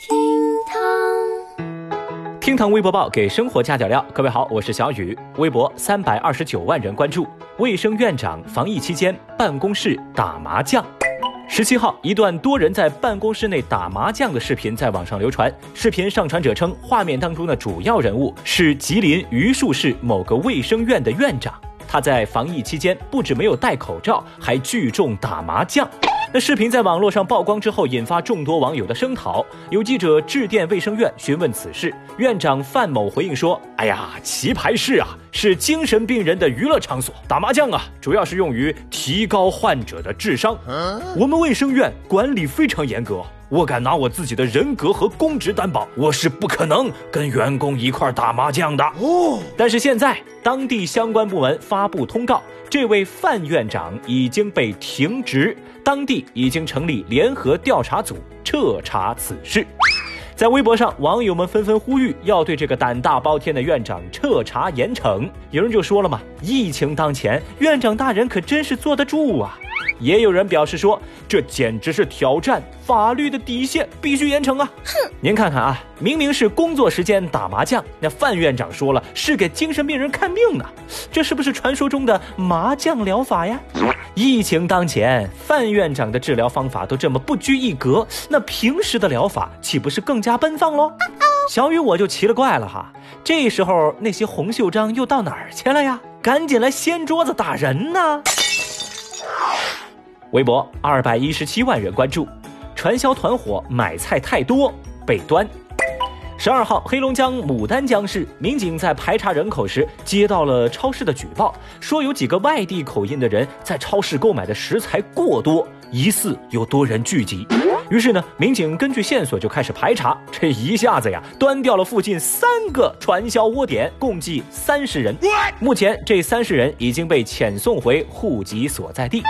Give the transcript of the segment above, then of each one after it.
厅堂，厅堂微博报给生活加点料。各位好，我是小雨，微博三百二十九万人关注。卫生院长防疫期间办公室打麻将。十七号，一段多人在办公室内打麻将的视频在网上流传。视频上传者称，画面当中的主要人物是吉林榆树市某个卫生院的院长。他在防疫期间不止没有戴口罩，还聚众打麻将。那视频在网络上曝光之后，引发众多网友的声讨。有记者致电卫生院询问此事，院长范某回应说：“哎呀，棋牌室啊是精神病人的娱乐场所，打麻将啊主要是用于提高患者的智商。我们卫生院管理非常严格。”我敢拿我自己的人格和公职担保，我是不可能跟员工一块打麻将的。哦，但是现在当地相关部门发布通告，这位范院长已经被停职，当地已经成立联合调查组彻查此事。在微博上，网友们纷纷呼吁要对这个胆大包天的院长彻查严惩。有人就说了嘛，疫情当前，院长大人可真是坐得住啊。也有人表示说，这简直是挑战法律的底线，必须严惩啊！哼，您看看啊，明明是工作时间打麻将，那范院长说了是给精神病人看病呢，这是不是传说中的麻将疗法呀？疫情当前，范院长的治疗方法都这么不拘一格，那平时的疗法岂不是更加奔放喽？小雨我就奇了怪了哈，这时候那些红袖章又到哪儿去了呀？赶紧来掀桌子打人呢！微博二百一十七万人关注，传销团伙买菜太多被端。十二号，黑龙江牡丹江市民警在排查人口时，接到了超市的举报，说有几个外地口音的人在超市购买的食材过多，疑似有多人聚集。于是呢，民警根据线索就开始排查，这一下子呀，端掉了附近三个传销窝点，共计三十人。目前，这三十人已经被遣送回户籍所在地。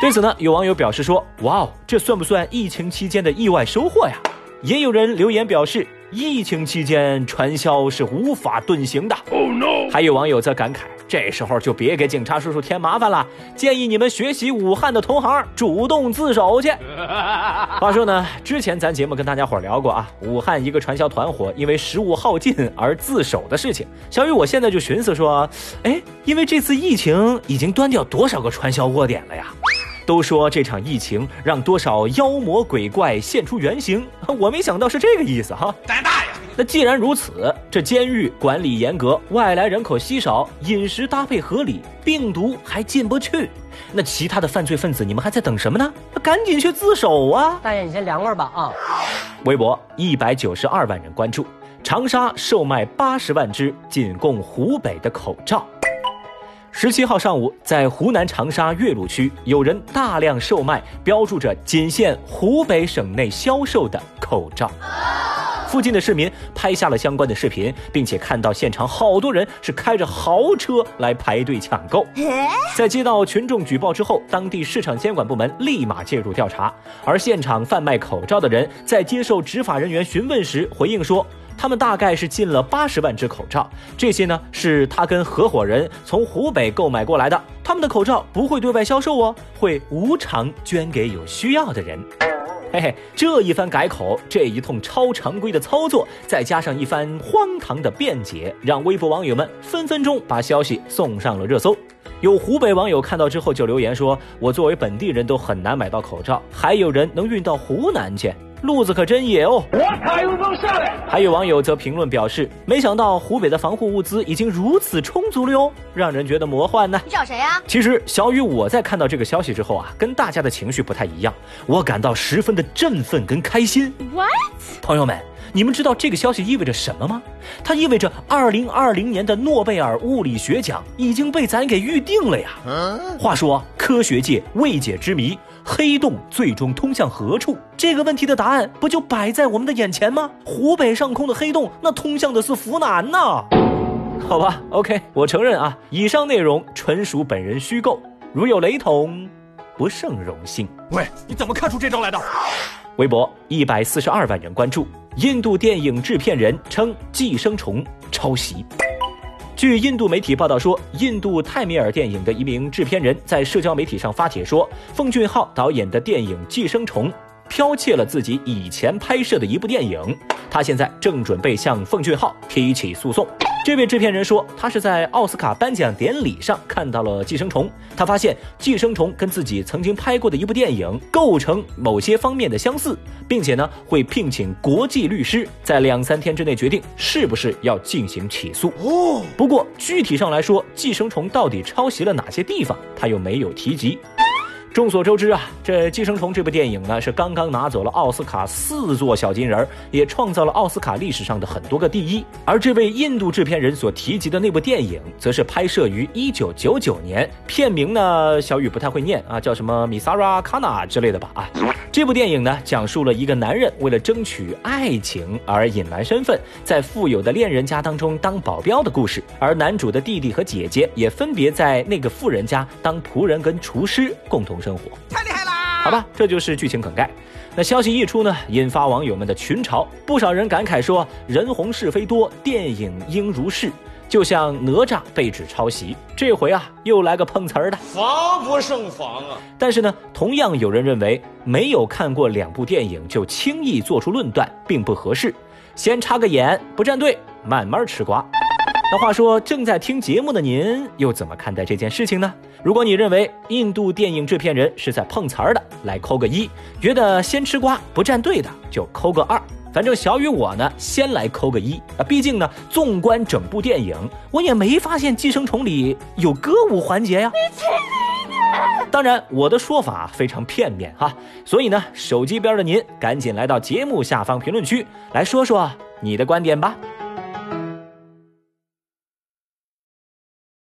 对此呢，有网友表示说：“哇哦，这算不算疫情期间的意外收获呀？”也有人留言表示：“疫情期间传销是无法遁形的。” Oh no！还有网友则感慨：“这时候就别给警察叔叔添麻烦了，建议你们学习武汉的同行，主动自首去。”话说呢，之前咱节目跟大家伙聊过啊，武汉一个传销团伙因为食物耗尽而自首的事情。小雨，我现在就寻思说，哎，因为这次疫情已经端掉多少个传销窝点了呀？都说这场疫情让多少妖魔鬼怪现出原形，我没想到是这个意思哈！胆大呀！那既然如此，这监狱管理严格，外来人口稀少，饮食搭配合理，病毒还进不去，那其他的犯罪分子你们还在等什么呢？赶紧去自首啊！大爷，你先凉快吧啊！微博一百九十二万人关注，长沙售卖八十万只仅供湖北的口罩。十七号上午，在湖南长沙岳麓区，有人大量售卖标注着“仅限湖北省内销售”的口罩。附近的市民拍下了相关的视频，并且看到现场好多人是开着豪车来排队抢购。在接到群众举报之后，当地市场监管部门立马介入调查。而现场贩卖口罩的人在接受执法人员询问时回应说。他们大概是进了八十万只口罩，这些呢是他跟合伙人从湖北购买过来的。他们的口罩不会对外销售哦，会无偿捐给有需要的人。嘿嘿，这一番改口，这一通超常规的操作，再加上一番荒唐的辩解，让微博网友们分分钟把消息送上了热搜。有湖北网友看到之后就留言说：“我作为本地人都很难买到口罩，还有人能运到湖南去。”路子可真野哦！还有网友则评论表示，没想到湖北的防护物资已经如此充足了哟，让人觉得魔幻呢。你找谁呀？其实小雨我在看到这个消息之后啊，跟大家的情绪不太一样，我感到十分的振奋跟开心。What？朋友们。你们知道这个消息意味着什么吗？它意味着二零二零年的诺贝尔物理学奖已经被咱给预定了呀。话说，科学界未解之谜，黑洞最终通向何处？这个问题的答案不就摆在我们的眼前吗？湖北上空的黑洞，那通向的是湖南呐。好吧，OK，我承认啊，以上内容纯属本人虚构，如有雷同，不胜荣幸。喂，你怎么看出这招来的？微博一百四十二万人关注。印度电影制片人称《寄生虫》抄袭。据印度媒体报道说，印度泰米尔电影的一名制片人在社交媒体上发帖说，奉俊昊导演的电影《寄生虫》剽窃了自己以前拍摄的一部电影。他现在正准备向奉俊昊提起诉讼。这位制片人说，他是在奥斯卡颁奖典礼上看到了《寄生虫》，他发现《寄生虫》跟自己曾经拍过的一部电影构成某些方面的相似，并且呢会聘请国际律师，在两三天之内决定是不是要进行起诉。哦，不过具体上来说，《寄生虫》到底抄袭了哪些地方，他又没有提及。众所周知啊，这《寄生虫》这部电影呢，是刚刚拿走了奥斯卡四座小金人，也创造了奥斯卡历史上的很多个第一。而这位印度制片人所提及的那部电影，则是拍摄于一九九九年，片名呢，小雨不太会念啊，叫什么米萨拉卡纳之类的吧啊。这部电影呢，讲述了一个男人为了争取爱情而隐瞒身份，在富有的恋人家当中当保镖的故事，而男主的弟弟和姐姐也分别在那个富人家当仆人跟厨师，共同。生活太厉害啦！好吧，这就是剧情梗概。那消息一出呢，引发网友们的群嘲，不少人感慨说：“人红是非多，电影应如是。”就像哪吒被指抄袭，这回啊又来个碰瓷儿的，防不胜防啊！但是呢，同样有人认为，没有看过两部电影就轻易做出论断，并不合适。先插个眼，不站队，慢慢吃瓜。那话说，正在听节目的您又怎么看待这件事情呢？如果你认为印度电影制片人是在碰瓷儿的，来扣个一；觉得先吃瓜不站队的，就扣个二。反正小雨我呢，先来扣个一啊！毕竟呢，纵观整部电影，我也没发现《寄生虫》里有歌舞环节呀。当然，我的说法非常片面哈，所以呢，手机边的您赶紧来到节目下方评论区来说说你的观点吧。